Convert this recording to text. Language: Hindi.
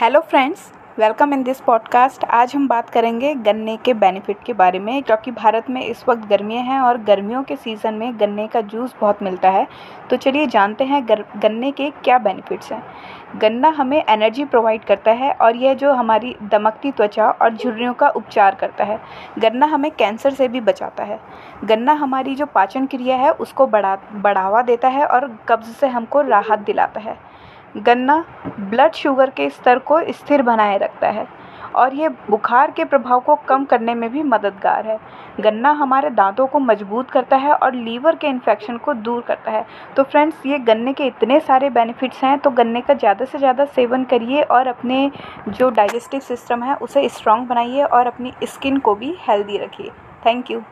Hello friends welcome in this podcast आज हम बात करेंगे गन्ने के बेनिफिट के बारे में, क्योंकि भारत में इस वक्त गर्मियाँ हैं और गर्मियों के सीज़न में गन्ने का जूस बहुत मिलता है। तो चलिए जानते हैं गन्ने के क्या बेनिफिट्स हैं। गन्ना हमें एनर्जी प्रोवाइड करता है और यह जो हमारी दमकती त्वचा और झुर्रियों का उपचार करता है। गन्ना हमें कैंसर से भी बचाता है। गन्ना हमारी जो पाचन क्रिया है, उसको बढ़ा, बढ़ावा देता है और कब्ज़ से हमको राहत दिलाता है। गन्ना ब्लड शुगर के स्तर को स्थिर बनाए रखता है और ये बुखार के प्रभाव को कम करने में भी मददगार है। गन्ना हमारे दांतों को मज़बूत करता है और लीवर के इन्फेक्शन को दूर करता है। तो फ्रेंड्स ये गन्ने के इतने सारे बेनिफिट्स हैं तो गन्ने का ज़्यादा से ज़्यादा सेवन करिए और अपने जो डाइजेस्टिव सिस्टम है, उसे स्ट्रॉन्ग बनाइए और अपनी स्किन को भी हेल्दी रखिए। Thank you